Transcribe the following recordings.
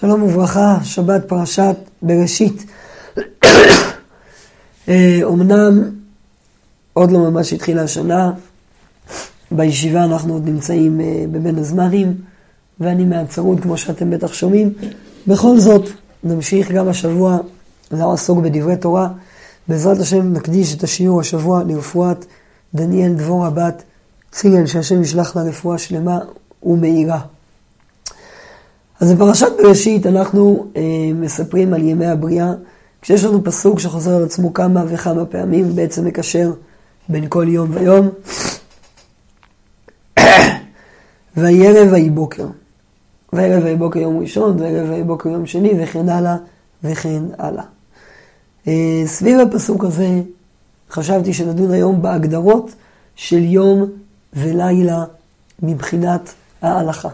שלום וברכה, שבת פרשת בראשית. אומנם עוד לא ממש התחילה השנה, בישיבה אנחנו עוד נמצאים אה, בבין הזמנים, ואני מהצרות, כמו שאתם בטח שומעים. בכל זאת, נמשיך גם השבוע לעסוק בדברי תורה. בעזרת השם נקדיש את השיעור השבוע לרפואת דניאל דבורה בת ציגל, שהשם ישלח לה רפואה שלמה ומהירה. אז בפרשת בראשית אנחנו אה, מספרים על ימי הבריאה, כשיש לנו פסוק שחוזר על עצמו כמה וכמה פעמים, ובעצם מקשר בין כל יום ויום. ויהי ערב ויהי בוקר. וערב ויהי בוקר יום ראשון, וערב ויהי בוקר יום שני, וכן הלאה וכן הלאה. אה, סביב הפסוק הזה חשבתי שנדון היום בהגדרות של יום ולילה מבחינת ההלכה.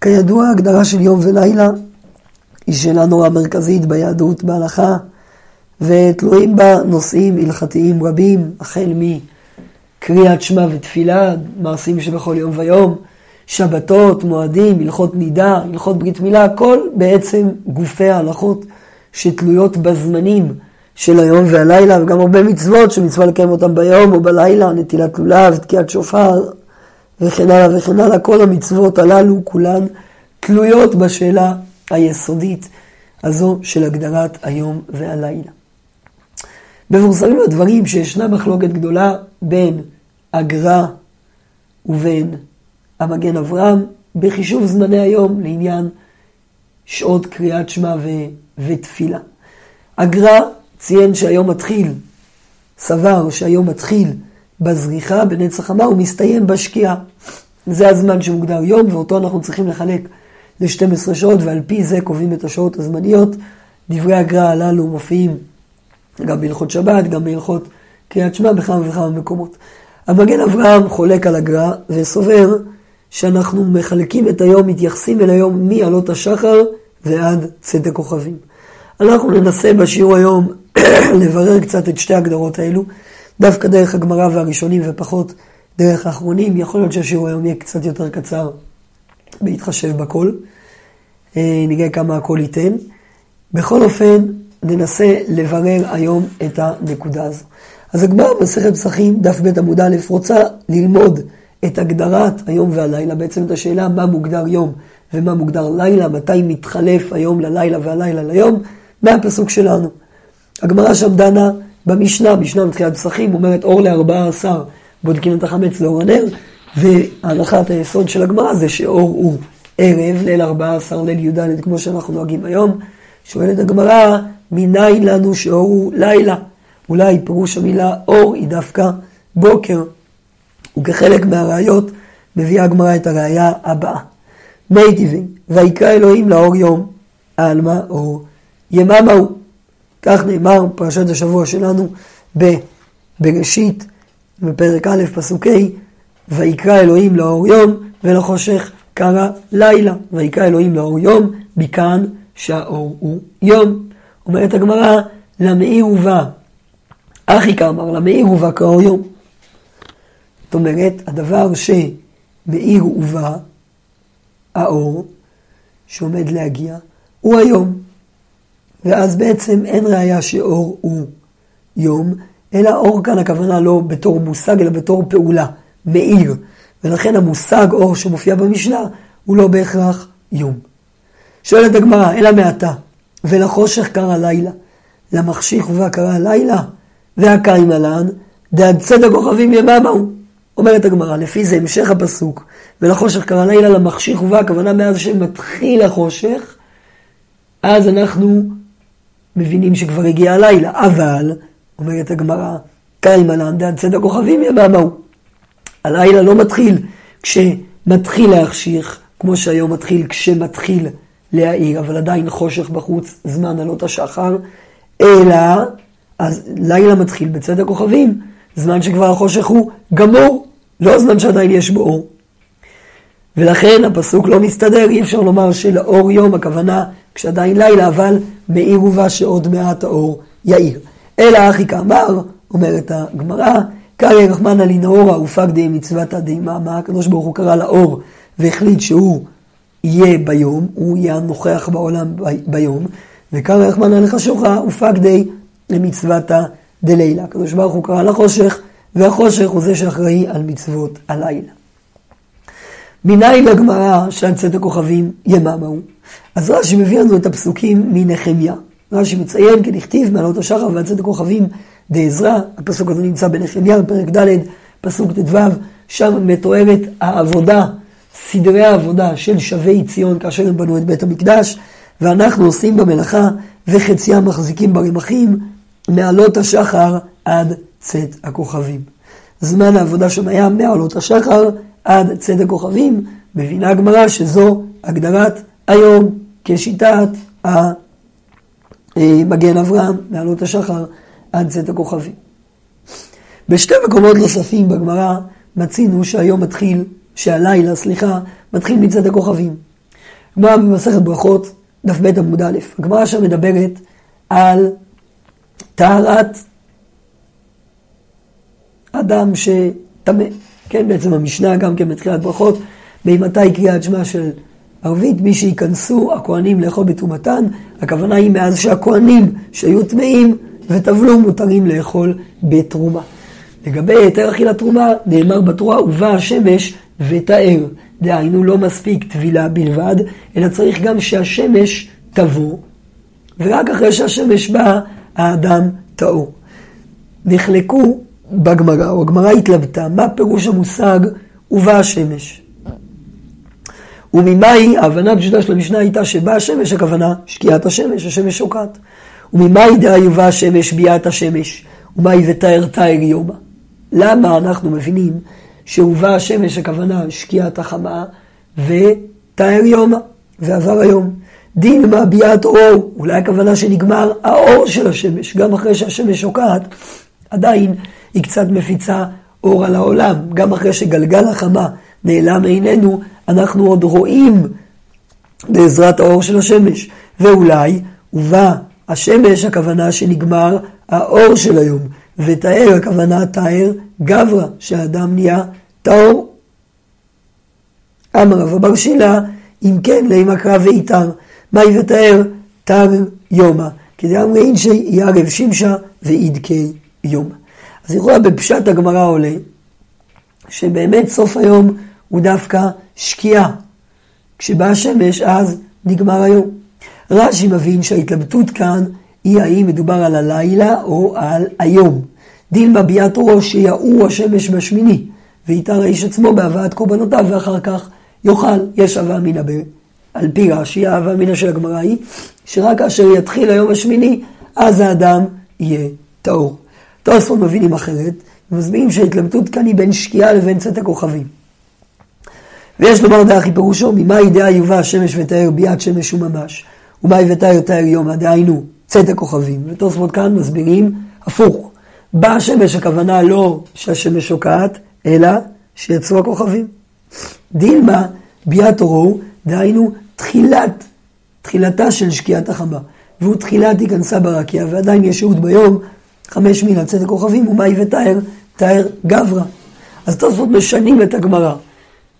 כידוע, הגדרה של יום ולילה היא שאלה נורא מרכזית ביהדות, בהלכה, ותלויים בה נושאים הלכתיים רבים, החל מקריאת שמע ותפילה, מעשים שבכל יום ויום, שבתות, מועדים, הלכות נידה, הלכות ברית מילה, כל בעצם גופי ההלכות שתלויות בזמנים של היום והלילה, וגם הרבה מצוות שמצווה לקיים אותם ביום או בלילה, נטילת לולב, תקיעת שופר, וכן הלאה וכן הלאה, כל המצוות הללו כולן תלויות בשאלה היסודית הזו של הגדרת היום והלילה. מבורסמים הדברים שישנה מחלוקת גדולה בין הגר"א ובין המגן אברהם בחישוב זמני היום לעניין שעות קריאת שמע ו- ותפילה. הגר"א ציין שהיום מתחיל, סבר שהיום מתחיל בזריחה, בנצח המה, הוא מסתיים בשקיעה. זה הזמן שמוגדר יום, ואותו אנחנו צריכים לחלק ל-12 שעות, ועל פי זה קובעים את השעות הזמניות. דברי הגר"א הללו מופיעים גם בהלכות שבת, גם בהלכות קריאת שמע, בכמה וכמה מקומות. המגן אברהם חולק על הגר"א וסובר שאנחנו מחלקים את היום, מתייחסים אל היום מעלות השחר ועד צאת הכוכבים. אנחנו ננסה בשיעור היום לברר קצת את שתי ההגדרות האלו. דווקא דרך הגמרא והראשונים ופחות דרך האחרונים. יכול להיות שהשיעור היום יהיה קצת יותר קצר בהתחשב בכל. אה, נראה כמה הכל ייתן. בכל אופן, ננסה לברר היום את הנקודה הזו. אז הגמרא במסכת פסחים, דף ב' עמוד א', רוצה ללמוד את הגדרת היום והלילה, בעצם את השאלה מה מוגדר יום ומה מוגדר לילה, מתי מתחלף היום ללילה והלילה ליום, מהפסוק שלנו. הגמרא שם דנה במשנה, משנה מתחילת פסחים, אומרת אור לארבעה עשר, בודקים את החמץ לאור הנר, והנחת היסוד של הגמרא זה שאור הוא ערב, ליל ארבעה עשר, ליל י"ד, כמו שאנחנו נוהגים היום. שואלת הגמרא, מניין לנו שאור הוא לילה? אולי פירוש המילה אור היא דווקא בוקר. וכחלק מהראיות מביאה הגמרא את הראייה הבאה. מי טבעי, ויקרא אלוהים לאור יום, עלמא אור יממה הוא. כך נאמר פרשת השבוע שלנו בבראשית, בפרק א', פסוק ה', ויקרא אלוהים לאור יום ולחושך קרא לילה. ויקרא אלוהים לאור יום, מכאן שהאור הוא יום. אומרת הגמרא, למאיר ובא. אחי כאמר, למאיר ובא כאור יום. זאת אומרת, הדבר שמאיר ובא, האור, שעומד להגיע, הוא היום. ואז בעצם אין ראיה שאור הוא יום, אלא אור כאן הכוונה לא בתור מושג, אלא בתור פעולה, מאיר. ולכן המושג אור שמופיע במשנה הוא לא בהכרח יום. שואלת הגמרא, אלא מעתה, ולחושך קרא לילה, למחשיך ובא קרא לילה, והקיים עלן, דעד צדק כוכבים יממה הוא. אומרת הגמרא, לפי זה המשך הפסוק, ולחושך קרא לילה, למחשיך ובא, הכוונה מאז שמתחיל החושך, אז אנחנו מבינים שכבר הגיע הלילה, אבל, אומרת הגמרא, קיים עלן דעת צדק כוכבים יממה הוא. הלילה לא מתחיל כשמתחיל להחשיך, כמו שהיום מתחיל כשמתחיל להעיר, אבל עדיין חושך בחוץ, זמן עלות השחר, אלא, אז לילה מתחיל בצד הכוכבים, זמן שכבר החושך הוא גמור, לא זמן שעדיין יש בו אור. ולכן הפסוק לא מסתדר, אי אפשר לומר שלאור יום הכוונה כשעדיין לילה, אבל מאיר ובא שעוד מעט האור יאיר. אלא אחי כאמר, אומרת הגמרא, קרעי רחמנא לנאורה ופקדי מצוות הדהימה, מה הקדוש ברוך הוא קרא לאור והחליט שהוא יהיה ביום, הוא יהיה הנוכח בעולם ביום, וכאן רחמנא לך שוחה ופקדי למצוותא דלילה. הקדוש ברוך הוא קרא לחושך, והחושך הוא זה שאחראי על מצוות הלילה. מנין לגמרא שעל צאת הכוכבים יממה הוא? אז רש"י מביא לנו את הפסוקים מנחמיה. רש"י מציין כי נכתיב מעלות השחר ועל צאת הכוכבים דעזרא, הפסוק הזה נמצא בנחמיה בפרק ד', פסוק ט"ו, שם מתוארת העבודה, סדרי העבודה של שבי ציון כאשר הם בנו את בית המקדש, ואנחנו עושים במלאכה וחציים מחזיקים ברמחים מעלות השחר עד צאת הכוכבים. זמן העבודה שם היה מעלות השחר עד צאת הכוכבים, מבינה הגמרא שזו הגדרת היום כשיטת המגן אברהם, מעלות השחר עד צאת הכוכבים. בשתי מקומות נוספים בגמרא מצינו שהיום מתחיל, שהלילה, סליחה, מתחיל מצאת הכוכבים. גמרא במסכת ברכות, דף ב' עמוד א', הגמרא שם מדברת על טהרת אדם שטמא. כן, בעצם המשנה גם כן בתחילת ברכות, ממתי קריאת שמע של ערבית, מי שייכנסו הכהנים לאכול בתרומתן, הכוונה היא מאז שהכהנים שהיו טמאים וטבלו מותרים לאכול בתרומה. לגבי היתר אכילת תרומה, נאמר בתורה, ובא השמש ותאר. דהיינו, לא מספיק טבילה בלבד, אלא צריך גם שהשמש תבוא, ורק אחרי שהשמש באה, האדם טהור. נחלקו בגמרא, או הגמרא התלבטה, מה פירוש המושג ובא השמש? וממאי, ההבנה הפשוטה של המשנה הייתה שבאה השמש, הכוונה שקיעת השמש, השמש שוקעת. וממאי דהי ובא השמש ביאת השמש, ומאי ותאר תאר יומא. למה אנחנו מבינים שהובא השמש, הכוונה שקיעת החמה, ותאר יומא, ועבר היום. דין מה ביאת אור, אולי הכוונה שנגמר האור של השמש, גם אחרי שהשמש שוקעת, עדיין היא קצת מפיצה אור על העולם. גם אחרי שגלגל החמה נעלם עינינו, אנחנו עוד רואים בעזרת האור של השמש. ואולי ובא השמש, הכוונה שנגמר האור של היום. ותאר, הכוונה תאר גברא, שהאדם נהיה טהור. אמר רב אבר שילה, אם כן, לאמא קרא ואיתר. מהי ותאר? תר יומא. כדי אמרי שיערב שמשה ואידקי יומא. אז לכאורה בפשט הגמרא עולה שבאמת סוף היום הוא דווקא שקיעה. כשבאה השמש אז נגמר היום. רש"י מבין שההתלבטות כאן היא האם מדובר על הלילה או על היום. דין מביעת ראש שיעור השמש בשמיני, ויתר האיש עצמו בהבאת קורבנותיו ואחר כך יאכל. יש הווה אמינא על פי רש"י, ההווה אמינא של הגמרא היא שרק כאשר יתחיל היום השמיני, אז האדם יהיה טהור. תוספות מבינים אחרת, ומסבירים שההתלבטות כאן היא בין שקיעה לבין צאת הכוכבים. ויש לומר דאחי פירושו, ממאי דעה יובא השמש ותאר ביאת שמש וממש, ומאי ותאר תאר יומא, דהיינו צאת הכוכבים. ותוספות כאן מסבירים הפוך. בא השמש, הכוונה לא שהשמש שוקעת, אלא שיצאו הכוכבים. דילמה ביאת אורו, דהיינו תחילת, תחילתה של שקיעת החמה. והוא תחילת היכנסה ברקיע, ועדיין יש שהות ביום, חמש מילה צאת הכוכבים, ומאי ותאר, תאר גברא. אז תוספות משנים את הגמרא.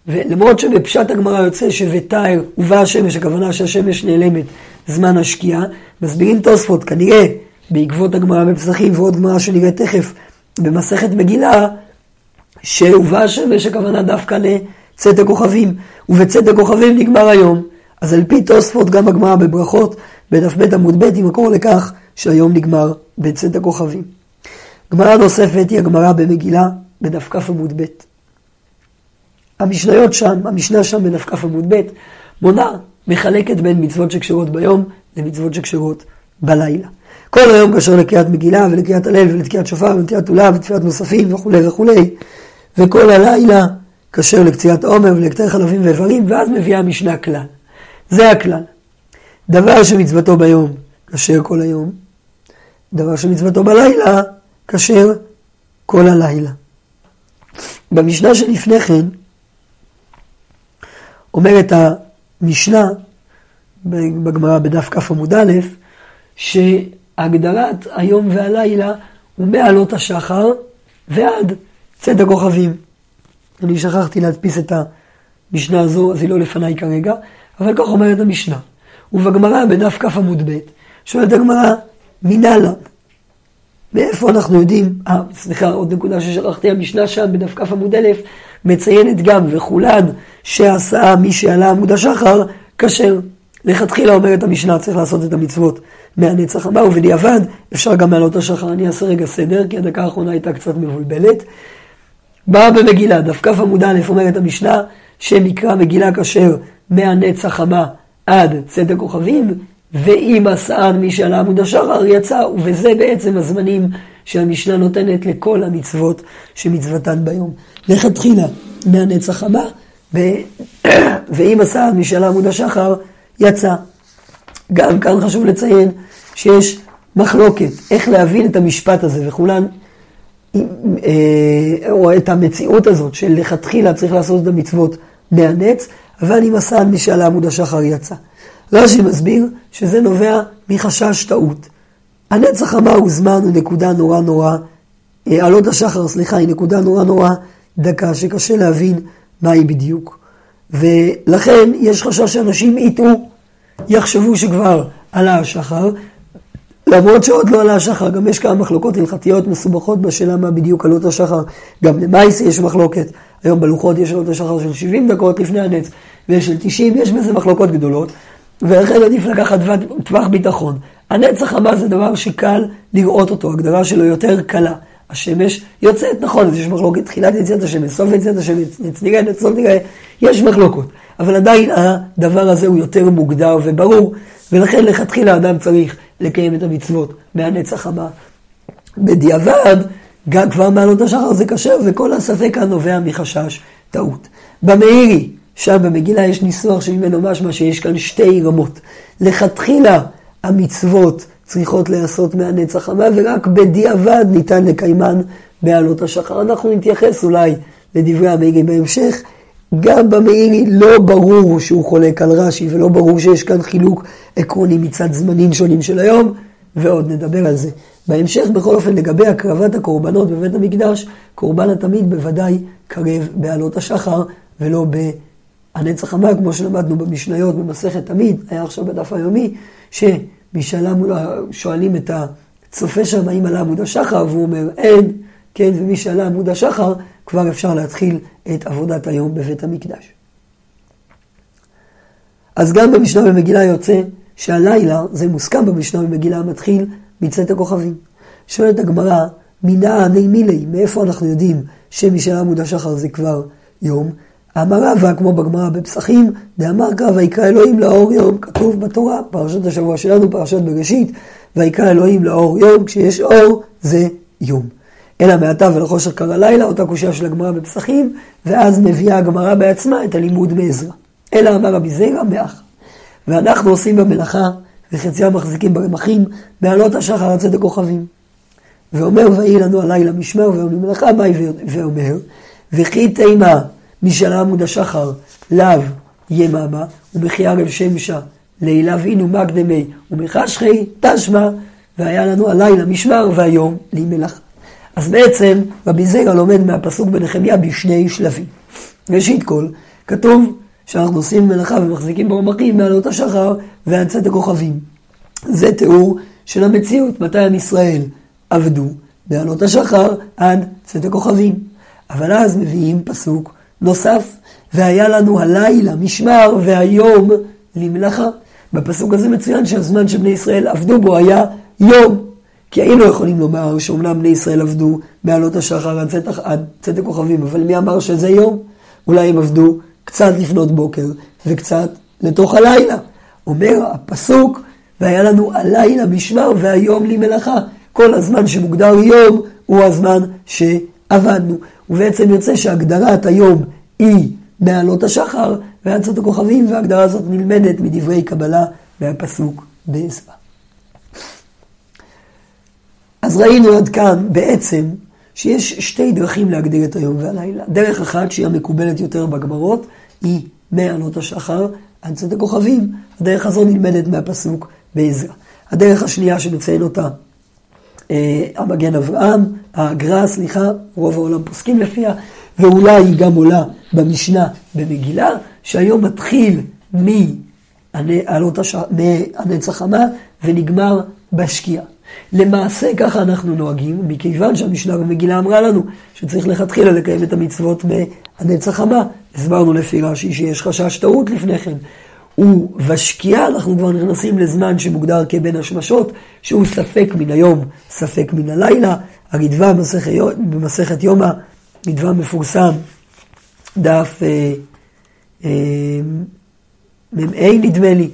ולמרות שבפשט הגמרא יוצא ש"ותאר" ובא השמש, הכוונה שהשמש נעלמת זמן השקיעה, מסבירים תוספות, כנראה בעקבות הגמרא בפסחים ועוד גמרא שנראה תכף במסכת מגילה, שהובא השמש הכוונה דווקא לצאת הכוכבים, ובצאת הכוכבים נגמר היום. אז על פי תוספות גם הגמרא בברכות, בדף ב' עמוד ב', היא מקור לכך שהיום נגמר בצאת הכוכבים. גמרא נוספת היא הגמרא במגילה, בדף כ' עמוד ב'. המשניות שם, המשנה שם בדף כ' עמוד ב', מונה, מחלקת בין מצוות שקשורות ביום למצוות שקשורות בלילה. כל היום קשור לקריאת מגילה ולקריאת הלל ולתקיעת שופר ולתקיעת עולה ותפילת נוספים וכולי וכולי. וכל הלילה קשר לקציעת עומר ולקטר חלבים ואיברים, ואז מביאה המשנה כלל. זה הכלל. דבר שמצוותו ביום, כשר כל היום. דבר שמצוותו בלילה, כשר כל הלילה. במשנה שלפני כן, אומרת המשנה, בגמרא בדף כ עמוד א', שהגדרת היום והלילה הוא מעלות השחר ועד צאת הכוכבים. אני שכחתי להדפיס את המשנה הזו, אז היא לא לפניי כרגע, אבל כך אומרת המשנה. ובגמרא, בדף כ עמוד ב', שואלת הגמרא, מנהלן. מאיפה אנחנו יודעים, אה, סליחה, עוד נקודה ששכחתי, המשנה שם בדף כ עמוד א', מציינת גם וכולן שעשה מי שעלה עמוד השחר, כשר. לכתחילה אומרת המשנה, צריך לעשות את המצוות מהנצח הבא, ובדיעבד אפשר גם מעלות השחר. אני אעשה רגע סדר, כי הדקה האחרונה הייתה קצת מבולבלת. באה במגילה, דף כ עמוד א', אומרת המשנה, שמקרא מגילה כשר מהנצח הבא עד צאת הכוכבים, ואם עשאן מי שעלה עמוד השחר יצא, וזה בעצם הזמנים שהמשנה נותנת לכל המצוות שמצוותן ביום. לכתחילה, מהנצח הבא, ואם עשאן מי שעלה עמוד השחר יצא. גם כאן חשוב לציין שיש מחלוקת איך להבין את המשפט הזה, וכולן, אה, או את המציאות הזאת של לכתחילה צריך לעשות את המצוות מהנץ, אבל אם עשן מי שעלה עמוד השחר יצא. רש"י מסביר שזה נובע מחשש טעות. הנצח אמר הוא זמן הוא נקודה נורא נורא, אה, עלות השחר, סליחה, היא נקודה נורא נורא דקה, שקשה להבין מהי בדיוק. ולכן יש חשש שאנשים יטעו, יחשבו שכבר עלה השחר, למרות שעוד לא עלה השחר, גם יש כמה מחלוקות הלכתיות מסובכות בשאלה מה בדיוק עלות השחר. גם למייס יש מחלוקת, היום בלוחות יש עלות השחר של 70 דקות לפני הנץ, ויש של 90, יש בזה מחלוקות גדולות. ולכן עדיף לקחת טווח ביטחון. הנצח הבא זה דבר שקל לראות אותו, הגדרה שלו יותר קלה. השמש יוצאת, נכון, אז יש מחלוקת תחילת יציאת השמש, סוף יציאת השמש, לא נראה, יש מחלוקות. אבל עדיין הדבר הזה הוא יותר מוגדר וברור, ולכן לכתחילה האדם צריך לקיים את המצוות מהנצח הבא. בדיעבד, גם כבר מעלות השחר זה כשר, וכל הספק כאן נובע מחשש טעות. במאירי, שם במגילה יש ניסוח שממנו משמע שיש כאן שתי רמות. לכתחילה המצוות צריכות להיעשות מהנצח הבא, ורק בדיעבד ניתן לקיימן בעלות השחר. אנחנו נתייחס אולי לדברי המאירי בהמשך. גם במאירי לא ברור שהוא חולק על רש"י, ולא ברור שיש כאן חילוק עקרוני מצד זמנים שונים של היום, ועוד נדבר על זה. בהמשך, בכל אופן, לגבי הקרבת הקורבנות בבית המקדש, קורבן התמיד בוודאי קרב בעלות השחר, ולא בהנצח המה, כמו שלמדנו במשניות במסכת תמיד, היה עכשיו בדף היומי, ששואלים את הצופה שם האם עלה עמוד השחר, והוא אומר אין, כן, ומי שעלה עמוד השחר, כבר אפשר להתחיל את עבודת היום בבית המקדש. אז גם במשנה במגילה יוצא שהלילה, זה מוסכם במשנה במגילה, מתחיל מצאת הכוכבים. שואלת הגמרא, מנע מילי, מאיפה אנחנו יודעים שמשל עמוד השחר זה כבר יום? אמר רבא, כמו בגמרא בפסחים, דאמר קרא ויקרא אלוהים לאור יום, כתוב בתורה, פרשת השבוע שלנו, פרשת בראשית, ויקרא אלוהים לאור יום, כשיש אור זה יום. אלא מעתה ולחושך קרא לילה, אותה קושייה של הגמרא בפסחים, ואז מביאה הגמרא בעצמה את הלימוד מעזרא. אלא אמר רבי זירא באח. ואנחנו עושים במלאכה, וחציים מחזיקים ברמחים, בעלות השחר הצד הכוכבים. ואומר ויהי לנו הלילה משמר ויום למלאכה, מה ואומר, וכי תימה משאלה עמוד השחר, לאו יממה, ומחי ערב שמשה, לילה ואינו מקדמי, ומחשכי תשמע, והיה לנו הלילה משמר והיום למלאכה. אז בעצם רבי זירא לומד מהפסוק בנחמיה בשני שלבים. ראשית כל, כתוב שאנחנו עושים מלאכה ומחזיקים ברמחים מעלות השחר ועד הכוכבים. זה תיאור של המציאות, מתי עם ישראל עבדו בעלות השחר עד צאת הכוכבים. אבל אז מביאים פסוק נוסף, והיה לנו הלילה משמר והיום למלאכה. בפסוק הזה מצוין שהזמן שבני ישראל עבדו בו היה יום. כי היינו יכולים לומר שאומנם בני ישראל עבדו מעלות השחר עד צאת, הכוכבים, אבל מי אמר שזה יום? אולי הם עבדו קצת לפנות בוקר וקצת לתוך הלילה. אומר הפסוק, והיה לנו הלילה משמר והיום לי מלאכה. כל הזמן שמוגדר יום הוא הזמן שעבדנו. ובעצם יוצא שהגדרת היום היא מעלות השחר ועד צאת הכוכבים, וההגדרה הזאת נלמדת מדברי קבלה מהפסוק בעזרא. אז ראינו עד כאן בעצם שיש שתי דרכים להגדיר את היום והלילה. דרך אחת שהיא המקובלת יותר בגמרות, היא מעלות השחר עד הכוכבים. הדרך הזו נלמדת מהפסוק בעזרא. הדרך השנייה שנציין אותה, אה, המגן אברהם, הגר"א, סליחה, רוב העולם פוסקים לפיה, ואולי היא גם עולה במשנה במגילה, שהיום מתחיל מהנץ החמה ונגמר בשקיעה. למעשה ככה אנחנו נוהגים, מכיוון שהמשנה במגילה אמרה לנו שצריך לכתחילה לקיים את המצוות מהנץ החמה. הסברנו לפי רש"י שיש חשש טעות לפני כן. ובשקיעה אנחנו כבר נכנסים לזמן שמוגדר כבין השמשות, שהוא ספק מן היום, ספק מן הלילה. הרידווה במסכת יומא, רידווה מפורסם, דף אה, אה, מ"ה נדמה לי,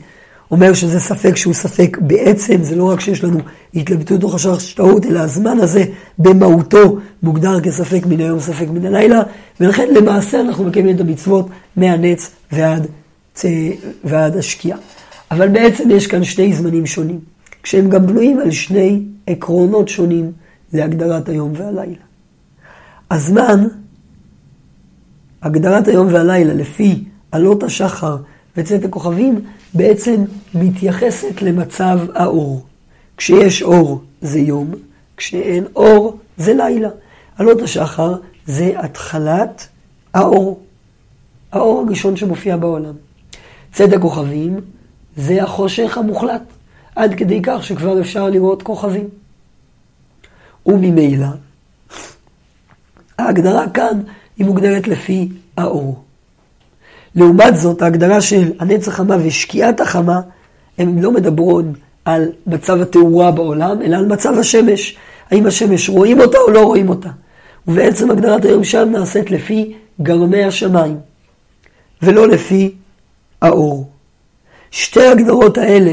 אומר שזה ספק שהוא ספק בעצם, זה לא רק שיש לנו התלבטות או חשש טעות, אלא הזמן הזה במהותו מוגדר כספק מן היום, ספק מן הלילה, ולכן למעשה אנחנו מקיימים את המצוות מהנץ ועד, ועד השקיעה. אבל בעצם יש כאן שני זמנים שונים, כשהם גם בנויים על שני עקרונות שונים להגדרת היום והלילה. הזמן, הגדרת היום והלילה לפי עלות השחר וצאת הכוכבים, בעצם מתייחסת למצב האור. כשיש אור זה יום, כשאין אור זה לילה. עלות השחר זה התחלת האור, האור הראשון שמופיע בעולם. צד הכוכבים זה החושך המוחלט, עד כדי כך שכבר אפשר לראות כוכבים. וממילא, ההגדרה כאן היא מוגדרת לפי האור. לעומת זאת, ההגדרה של הנץ החמה ושקיעת החמה, הן לא מדברות על מצב התאורה בעולם, אלא על מצב השמש. האם השמש רואים אותה או לא רואים אותה. ובעצם הגדרת היום שם נעשית לפי גרמי השמיים, ולא לפי האור. שתי ההגדרות האלה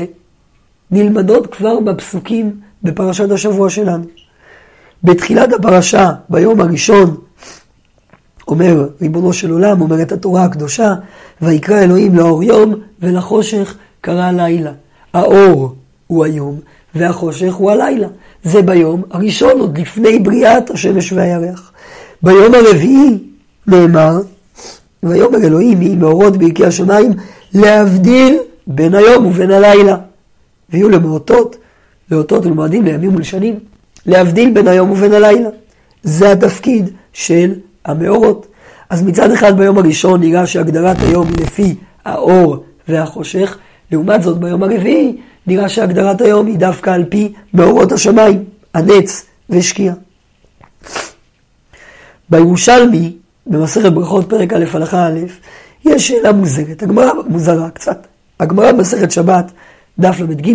נלמדות כבר בפסוקים בפרשת השבוע שלנו. בתחילת הפרשה, ביום הראשון, אומר ריבונו של עולם, אומרת התורה הקדושה, ויקרא אלוהים לאור יום ולחושך קרא לילה. האור הוא היום והחושך הוא הלילה. זה ביום הראשון, עוד לפני בריאת השמש והירח. ביום הרביעי נאמר, ויאמר אלוהים יהי מאורות בעיקי השמיים להבדיל בין היום ובין הלילה. ויהיו למאותות, לאותות ולמועדים, לימים ולשנים, להבדיל בין היום ובין הלילה. זה התפקיד של המאורות. אז מצד אחד ביום הראשון נראה שהגדרת היום היא לפי האור והחושך, לעומת זאת ביום הרביעי נראה שהגדרת היום היא דווקא על פי מאורות השמיים, הנץ ושקיעה. בירושלמי, במסכת ברכות פרק א' הלכה א', יש שאלה מוזרת, הגמרא מוזרה קצת. הגמרא במסכת שבת, דף ל"ג,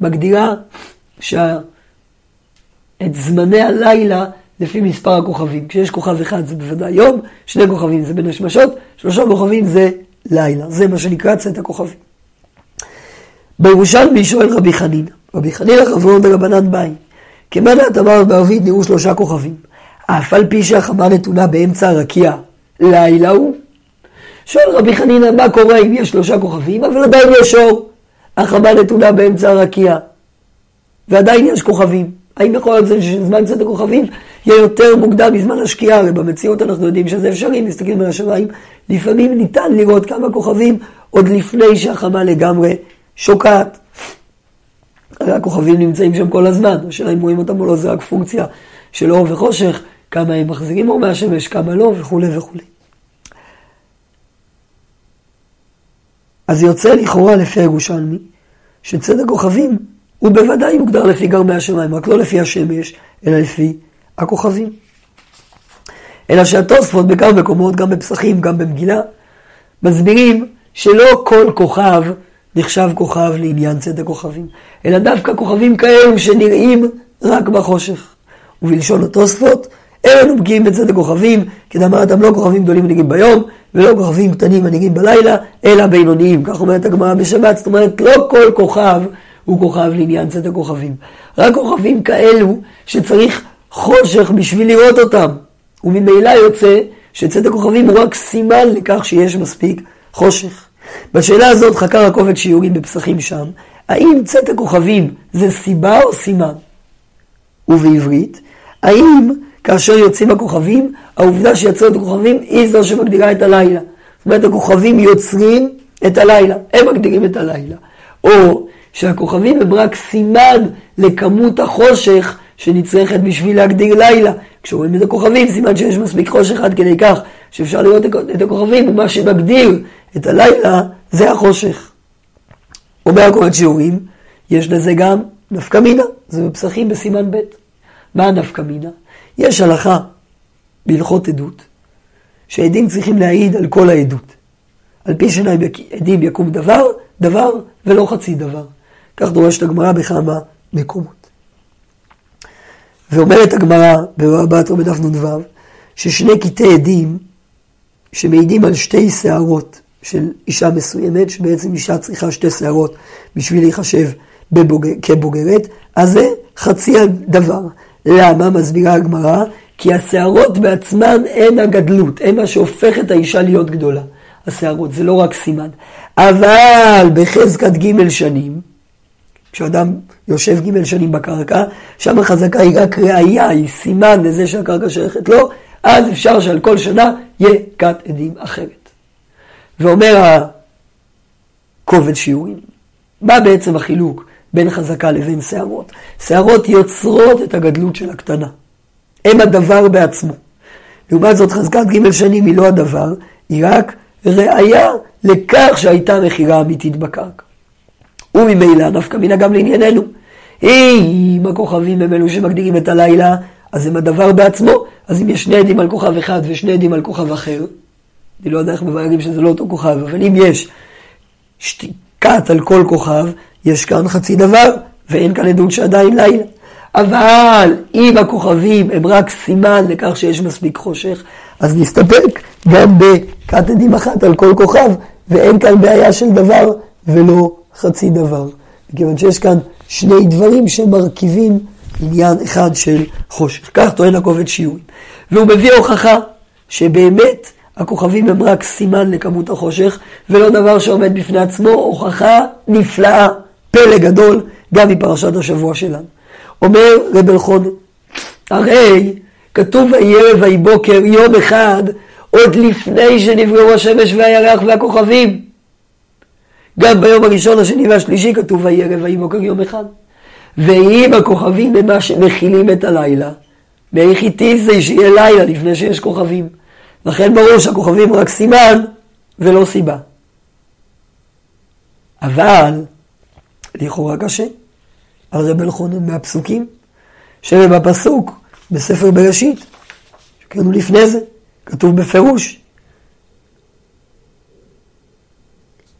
מגדירה שה... את זמני הלילה לפי מספר הכוכבים. כשיש כוכב אחד זה בוודאי יום, שני כוכבים זה בין השמשות, שלושה כוכבים זה לילה. זה מה שנקרא צאת הכוכבים. בירושלמי שואל רבי חנין, רבי חנין חברון דרבנן באי, את אמר בערבית נראו שלושה כוכבים, אף על פי שהחמה נתונה באמצע הרקיע, לילה הוא? שואל רבי חנינא, מה קורה אם יש שלושה כוכבים, אבל עדיין יש אור, החמה נתונה באמצע הרקיע, ועדיין יש כוכבים. האם יכול להיות שזמן צאת הכוכבים יהיה יותר מוקדם מזמן השקיעה? הרי במציאות אנחנו יודעים שזה אפשרי, מסתכלים על השמיים, לפעמים ניתן לראות כמה כוכבים עוד לפני שהחמה לגמרי שוקעת. הרי הכוכבים נמצאים שם כל הזמן, השאלה אם רואים אותם או לא, זה רק פונקציה של אור וחושך, כמה הם מחזיקים אור מהשמש, כמה לא, וכולי וכולי. אז יוצא לכאורה לפי הירושלמי, שצדק כוכבים הוא בוודאי מוגדר לפי גרמי השמיים, רק לא לפי השמש, אלא לפי הכוכבים. אלא שהתוספות בכמה מקומות, גם בפסחים, גם במגילה, מסבירים שלא כל כוכב נחשב כוכב לעניין צדק כוכבים, אלא דווקא כוכבים כאלו שנראים רק בחושך. ובלשון התוספות, אין לנו פגיעים בצדק כוכבים, כדאמרתם לא כוכבים גדולים מנהיגים ביום, ולא כוכבים קטנים מנהיגים בלילה, אלא בינוניים. כך אומרת הגמרא בשבת, זאת אומרת, לא כל כוכב הוא כוכב לעניין צאת הכוכבים. רק כוכבים כאלו שצריך חושך בשביל לראות אותם. וממילא יוצא שצאת הכוכבים הוא רק סימן לכך שיש מספיק חושך. בשאלה הזאת חקר הקובץ שיעורים בפסחים שם, האם צאת הכוכבים זה סיבה או סימן? ובעברית, האם כאשר יוצאים הכוכבים, העובדה שיצאו את הכוכבים היא זו שמגדירה את הלילה. זאת אומרת, הכוכבים יוצרים את הלילה, הם מגדירים את הלילה. או שהכוכבים הם רק סימן לכמות החושך שנצרכת בשביל להגדיר לילה. כשרואים את הכוכבים, סימן שיש מספיק חושך עד כדי כך שאפשר לראות את הכוכבים, ומה שמגדיר את הלילה זה החושך. אומר הקוראת שיעורים, יש לזה גם נפקא מינה, זה בפסחים בסימן ב'. מה הנפקא מינה? יש הלכה בהלכות עדות, שעדים צריכים להעיד על כל העדות. על פי שניים עדים יקום דבר, דבר ולא חצי דבר. כך דורשת הגמרא בכמה מקומות. ואומרת הגמרא בתרא בדף נ"ו, ששני קטעי עדים שמעידים על שתי שערות של אישה מסוימת, שבעצם אישה צריכה שתי שערות בשביל להיחשב בבוגר, כבוגרת, אז זה חצי הדבר. למה? מסבירה הגמרא, כי השערות בעצמן הן הגדלות, הן מה שהופך את האישה להיות גדולה. השערות, זה לא רק סימן. אבל בחזקת ג' שנים, כשאדם יושב ג' שנים בקרקע, שם החזקה היא רק ראייה, היא סימן לזה שהקרקע שייכת לו, אז אפשר שעל כל שנה יהיה כת עדים אחרת. ואומר הכובד שיעורים, מה בעצם החילוק בין חזקה לבין שערות? שערות יוצרות את הגדלות של הקטנה. הם הדבר בעצמו. לעומת זאת חזקת ג' שנים היא לא הדבר, היא רק ראיה לכך שהייתה מכירה אמיתית בקרקע. וממילא נפקא מינה גם לענייננו. אם הכוכבים הם אלו שמגדירים את הלילה, אז הם הדבר בעצמו. אז אם יש שני עדים על כוכב אחד ושני עדים על כוכב אחר, אני לא יודע איך מביירים שזה לא אותו כוכב, אבל אם יש שתיקת על כל כוכב, יש כאן חצי דבר, ואין כאן עדות שעדיין לילה. אבל אם הכוכבים הם רק סימן לכך שיש מספיק חושך, אז נסתפק גם בכת עדים אחת על כל כוכב, ואין כאן בעיה של דבר ולא חצי דבר. מכיוון שיש כאן שני דברים שמרכיבים עניין אחד של חושך. כך טוען הכובד שיעורים. והוא מביא הוכחה שבאמת הכוכבים הם רק סימן לכמות החושך, ולא דבר שעומד בפני עצמו, הוכחה נפלאה, פלא גדול, גם מפרשת השבוע שלנו. אומר רב אלחון, הרי כתוב ויהי ויהי בוקר יום אחד, עוד לפני שנבראו השמש והירח והכוכבים. גם ביום הראשון, השני והשלישי כתוב ויהי ערב ויהי בוקר יום אחד. ואם הכוכבים הם מה שמכילים את הלילה, מאיך איתי זה שיהיה לילה לפני שיש כוכבים. לכן ברור שהכוכבים רק סימן ולא סיבה. אבל, לכאורה קשה, על רב אלחונן מהפסוקים, שבפסוק בספר בראשית, שקראנו לפני זה, כתוב בפירוש,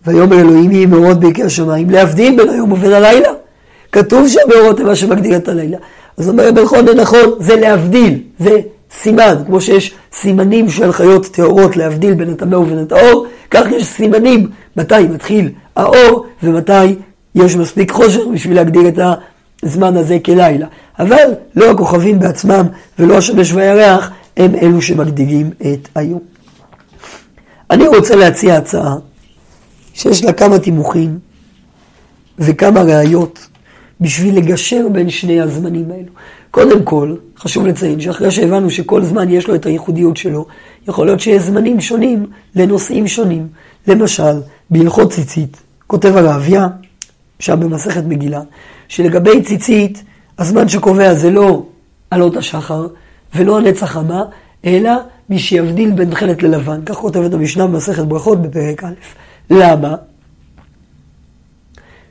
ויאמר אלוהים יהי מאורות בעיקר השמיים, להבדיל בין היום ובין הלילה. כתוב שהמאורות הם מה שמגדיר את הלילה. אז אומר רב אלחונן, נכון, זה להבדיל, זה סימן, כמו שיש סימנים של חיות טהורות להבדיל בין הטמא ובין הטהור, כך יש סימנים מתי מתחיל האור ומתי יש מספיק חושך בשביל להגדיר את הזמן הזה כלילה. אבל לא הכוכבים בעצמם ולא השמש והירח הם אלו שמגדירים את היום. אני רוצה להציע הצעה שיש לה כמה תימוכים וכמה ראיות בשביל לגשר בין שני הזמנים האלו. קודם כל, חשוב לציין שאחרי שהבנו שכל זמן יש לו את הייחודיות שלו, יכול להיות שיש זמנים שונים לנושאים שונים. למשל, בהלכות ציצית, כותב הרעביה, שם במסכת מגילה, שלגבי ציצית, הזמן שקובע זה לא עלות השחר ולא הנצח המה, אלא מי שיבדיל בין תכלת ללבן. כך כותבת המשנה במסכת ברכות בפרק א'. למה?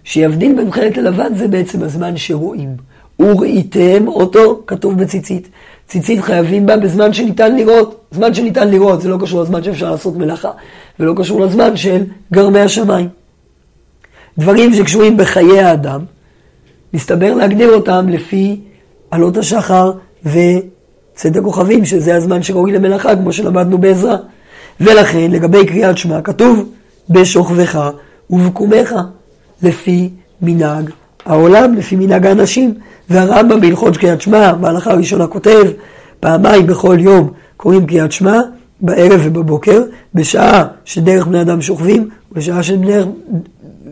שיבדיל בין תכלת ללבן זה בעצם הזמן שרואים. וראיתם אותו, כתוב בציצית. ציצית חייבים בה בזמן שניתן לראות. זמן שניתן לראות, זה לא קשור לזמן שאפשר לעשות מלאכה, ולא קשור לזמן של גרמי השמיים. דברים שקשורים בחיי האדם, מסתבר להגדיר אותם לפי עלות השחר וצד הכוכבים, שזה הזמן שראוי למלאכה, כמו שלמדנו בעזרה. ולכן, לגבי קריאת שמע, כתוב בשוכבך ובקומך, לפי מנהג העולם, לפי מנהג האנשים. והרמב"ם בהלכות קריאת שמע, בהלכה הראשונה כותב, פעמיים בכל יום קוראים קריאת שמע, בערב ובבוקר, בשעה שדרך בני אדם שוכבים, ובשעה שדרך...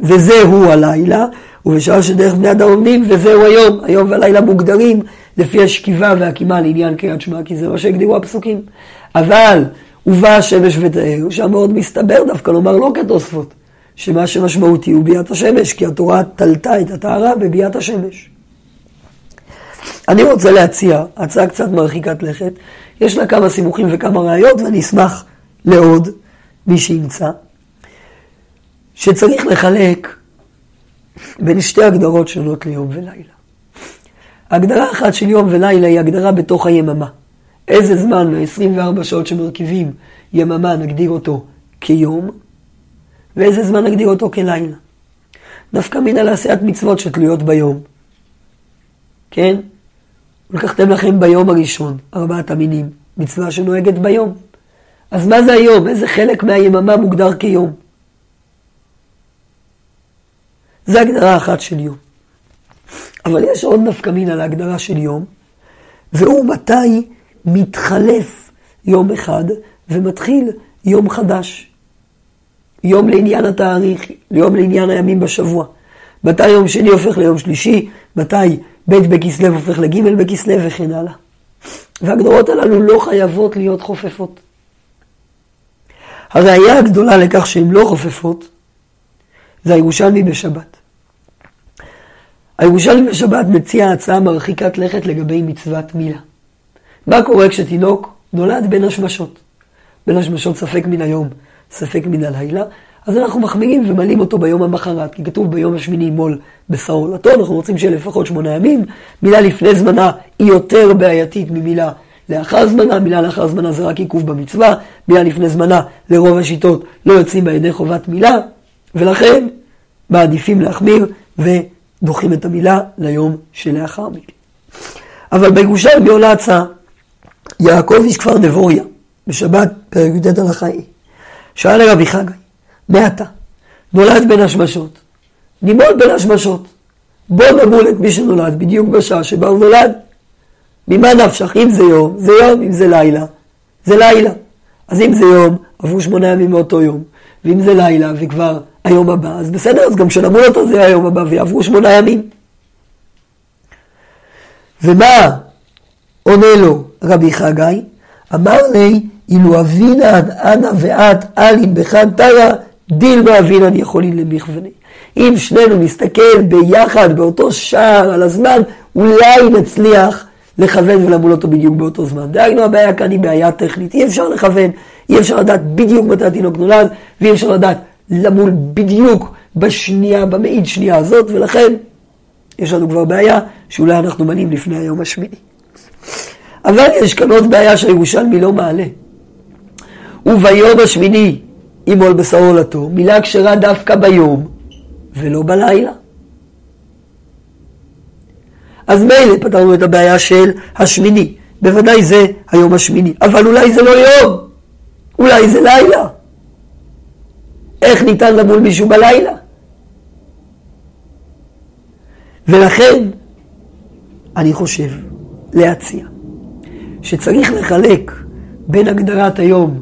וזהו הלילה, ובשעה שדרך בני אדם עומדים, וזהו היום. היום והלילה מוגדרים לפי השכיבה והקימה לעניין קריאת שמע, כי זה מה שהגדירו הפסוקים. אבל, ובא השמש ותאר, שם מאוד מסתבר דווקא לומר לא כתוספות, שמה שמשמעותי הוא ביאת השמש, כי התורה תלתה את הטהרה בביאת השמש. אני רוצה להציע הצעה קצת מרחיקת לכת, יש לה כמה סימוכים וכמה ראיות, ואני אשמח לעוד, מי שימצא, שצריך לחלק בין שתי הגדרות שונות ליום ולילה. הגדרה אחת של יום ולילה היא הגדרה בתוך היממה. איזה זמן מ-24 שעות שמרכיבים יממה נגדיר אותו כיום, ואיזה זמן נגדיר אותו כלילה. דווקא מן לעשיית מצוות שתלויות ביום. כן? לקחתם לכם ביום הראשון ארבעת המינים, מצווה שנוהגת ביום. אז מה זה היום? איזה חלק מהיממה מוגדר כיום? זה הגדרה אחת של יום. אבל יש עוד נפקא מינה להגדרה של יום, והוא מתי מתחלף יום אחד ומתחיל יום חדש. יום לעניין התאריך, יום לעניין הימים בשבוע. מתי יום שני הופך ליום שלישי, מתי ב' בכסלו הופך לג' בכסלו וכן הלאה. והגדרות הללו לא חייבות להיות חופפות. הראייה הגדולה לכך שהן לא חופפות זה הירושלמי בשבת. הירושלמי בשבת מציע הצעה מרחיקת לכת לגבי מצוות מילה. מה קורה כשתינוק נולד בין השמשות? בין השמשות ספק מן היום, ספק מן הלילה, אז אנחנו מחמירים ומלאים אותו ביום המחרת, כי כתוב ביום השמיני מול בשר עולתו, אנחנו רוצים שיהיה לפחות שמונה ימים. מילה לפני זמנה היא יותר בעייתית ממילה לאחר זמנה, מילה לאחר זמנה זה רק עיכוב במצווה, מילה לפני זמנה לרוב השיטות לא יוצאים בידי חובת מילה, ולכן מעדיפים להחמיר ודוחים את המילה ליום שלאחר מכן. אבל בירושלמי עולה הצעה, יעקב איש כפר נבוריה, בשבת פרק י"ט הלכה היא, שאל לרבי חגי, מעתה, נולד בין השמשות, נימול בין השמשות, בוא נמול את מי שנולד בדיוק בשעה שבה הוא נולד. ממה נפשך? אם זה יום, זה יום, אם זה לילה, זה לילה. אז אם זה יום, עברו שמונה ימים מאותו יום, ואם זה לילה וכבר היום הבא, אז בסדר, אז גם כשנמול אותו זה היום הבא ויעברו שמונה ימים. ומה עונה לו רבי חגי? אמר לי, אילו אבינן אנא ואת אלין בחן תרא, דילמה אבינן יכולין למכווני. אם שנינו נסתכל ביחד באותו שער על הזמן, אולי נצליח לכוון ולמול אותו בדיוק באותו זמן. דהיינו, הבעיה כאן היא בעיה טכנית. אי אפשר לכוון, אי אפשר לדעת בדיוק מתי התינוק נולד, ואי אפשר לדעת למול בדיוק בשנייה, במאית שנייה הזאת, ולכן יש לנו כבר בעיה שאולי אנחנו מנים לפני היום השמיני. אבל יש כאן עוד בעיה שהירושלמי לא מעלה. וביום השמיני ימול בשרו עולתו, מילה כשרה דווקא ביום ולא בלילה. אז מילא פתרנו את הבעיה של השמיני, בוודאי זה היום השמיני, אבל אולי זה לא יום, אולי זה לילה. איך ניתן למול מישהו בלילה? ולכן, אני חושב להציע שצריך לחלק בין הגדרת היום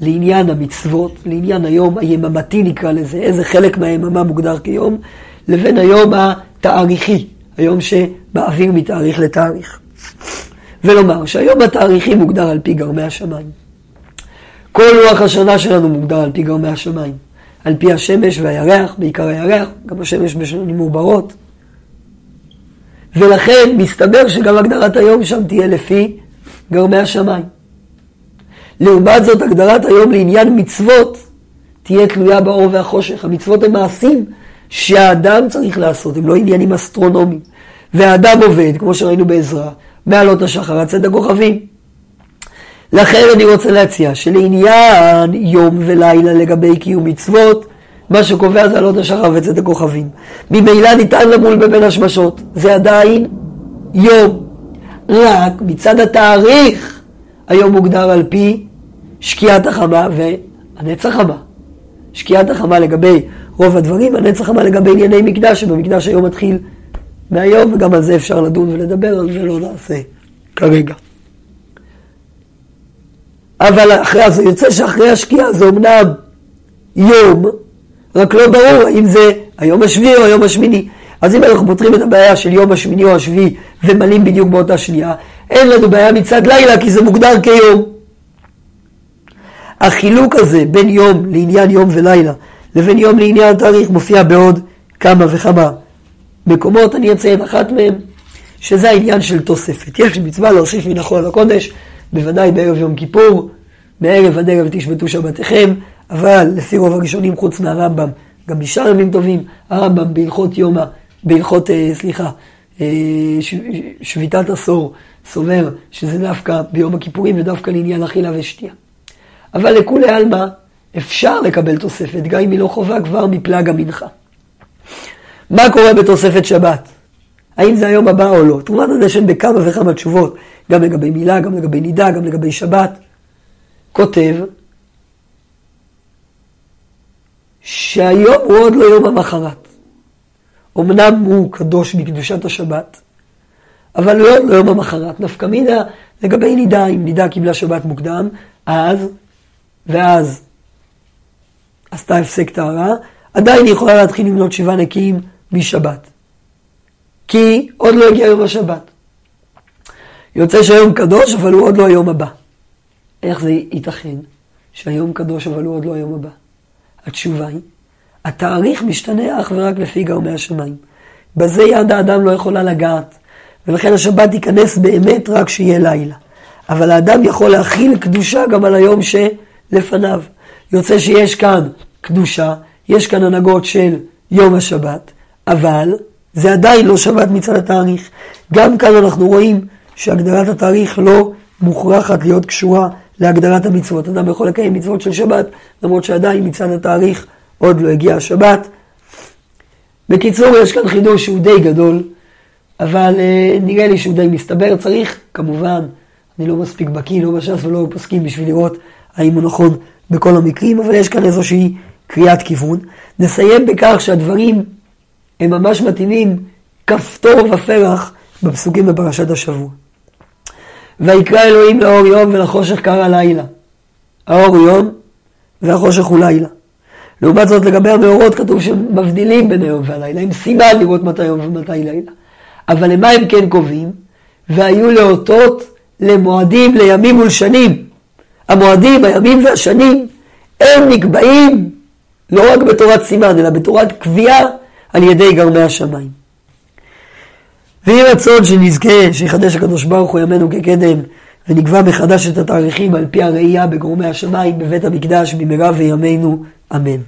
לעניין המצוות, לעניין היום היממתי נקרא לזה, איזה חלק מהיממה מוגדר כיום, לבין היום התאריכי, היום שבאוויר מתאריך לתאריך. ולומר שהיום התאריכי מוגדר על פי גרמי השמיים. כל לוח השנה שלנו מוגדר על פי גרמי השמיים. על פי השמש והירח, בעיקר הירח, גם השמש בשנים מעוברות. ולכן מסתבר שגם הגדרת היום שם תהיה לפי גרמי השמיים. לעומת זאת, הגדרת היום לעניין מצוות תהיה תלויה באור והחושך. המצוות הן מעשים שהאדם צריך לעשות, הם לא עניינים אסטרונומיים. והאדם עובד, כמו שראינו בעזרה, מעלות השחר עד צד הכוכבים. לכן אני רוצה להציע שלעניין יום ולילה לגבי קיום מצוות, מה שקובע זה עלות השחר וצד הכוכבים. ממילא ניתן למול בבין השמשות, זה עדיין יום. רק מצד התאריך היום מוגדר על פי שקיעת החמה והנצח חמה. שקיעת החמה לגבי רוב הדברים, הנצח חמה לגבי ענייני מקדש, שבמקדש היום מתחיל מהיום, וגם על זה אפשר לדון ולדבר, על זה לא נעשה כרגע. אבל אחרי, זה יוצא שאחרי השקיעה זה אמנם יום, רק לא ברור האם זה היום השביעי או היום השמיני. אז אם אנחנו פותרים את הבעיה של יום השמיני או השביעי ומלאים בדיוק באותה שנייה, אין לנו בעיה מצד לילה כי זה מוגדר כיום. החילוק הזה בין יום לעניין יום ולילה לבין יום לעניין התאריך מופיע בעוד כמה וכמה מקומות. אני אציין אחת מהם, שזה העניין של תוספת. יש מצווה להוסיף מנכון לקודש, בוודאי בערב יום כיפור, מערב עד ערב תשבתו שבתיכם, אבל לפי רוב הראשונים חוץ מהרמב"ם גם בשאר ימים טובים, הרמב"ם בהלכות יומא, בהלכות, אה, סליחה, אה, שביתת עשור, סובר שזה דווקא ביום הכיפורים ודווקא לעניין אכילה ושתייה. אבל לכולי עלמא אפשר לקבל תוספת, גם אם היא לא חובה כבר מפלג המנחה. מה קורה בתוספת שבת? האם זה היום הבא או לא? תרומת הדשן בכמה וכמה תשובות, גם לגבי מילה, גם לגבי נידה, גם לגבי שבת. כותב שהיום הוא עוד לא יום המחרת. אמנם הוא קדוש בקדושת השבת, אבל הוא עוד לא יום המחרת. נפקא מינה לגבי נידה, אם נידה קיבלה שבת מוקדם, אז, ואז עשתה הפסק טהרה, עדיין היא יכולה להתחיל למנות שבעה נקיים משבת. כי עוד לא הגיע יום השבת. יוצא שהיום קדוש, אבל הוא עוד לא היום הבא. איך זה ייתכן שהיום קדוש, אבל הוא עוד לא היום הבא? התשובה היא, התאריך משתנה אך ורק לפי גרמי השמיים. בזה יד האדם לא יכולה לגעת, ולכן השבת תיכנס באמת רק כשיהיה לילה. אבל האדם יכול להכיל קדושה גם על היום שלפניו. יוצא שיש כאן קדושה, יש כאן הנהגות של יום השבת, אבל זה עדיין לא שבת מצד התאריך. גם כאן אנחנו רואים שהגדרת התאריך לא מוכרחת להיות קשורה להגדרת המצוות. אדם יכול לקיים מצוות של שבת, למרות שעדיין מצד התאריך עוד לא הגיעה השבת. בקיצור, יש כאן חידוש שהוא די גדול, אבל אה, נראה לי שהוא די מסתבר. צריך, כמובן, אני לא מספיק בקיא, לא בש"ס ולא בפוסקים בשביל לראות האם הוא נכון בכל המקרים, אבל יש כאן איזושהי קריאת כיוון. נסיים בכך שהדברים הם ממש מתאימים כפתור ופרח בפסוקים בפרשת השבוע. ויקרא אלוהים לאור יום ולחושך קרא לילה. האור הוא יום והחושך הוא לילה. לעומת זאת לגבי המאורות כתוב שהם מבדילים בין היום והלילה, הם סימן לראות מתי יום ומתי לילה. אבל למה הם כן קובעים? והיו לאותות למועדים, לימים ולשנים. המועדים, הימים והשנים, הם נקבעים לא רק בתורת סימן, אלא בתורת קביעה על ידי גרמי השמיים. ויהי רצון שנזכה, שיחדש הקדוש ברוך הוא ימינו כקדם, ונקבע מחדש את התאריכים על פי הראייה בגורמי השמיים בבית המקדש במהרה וימינו, אמן.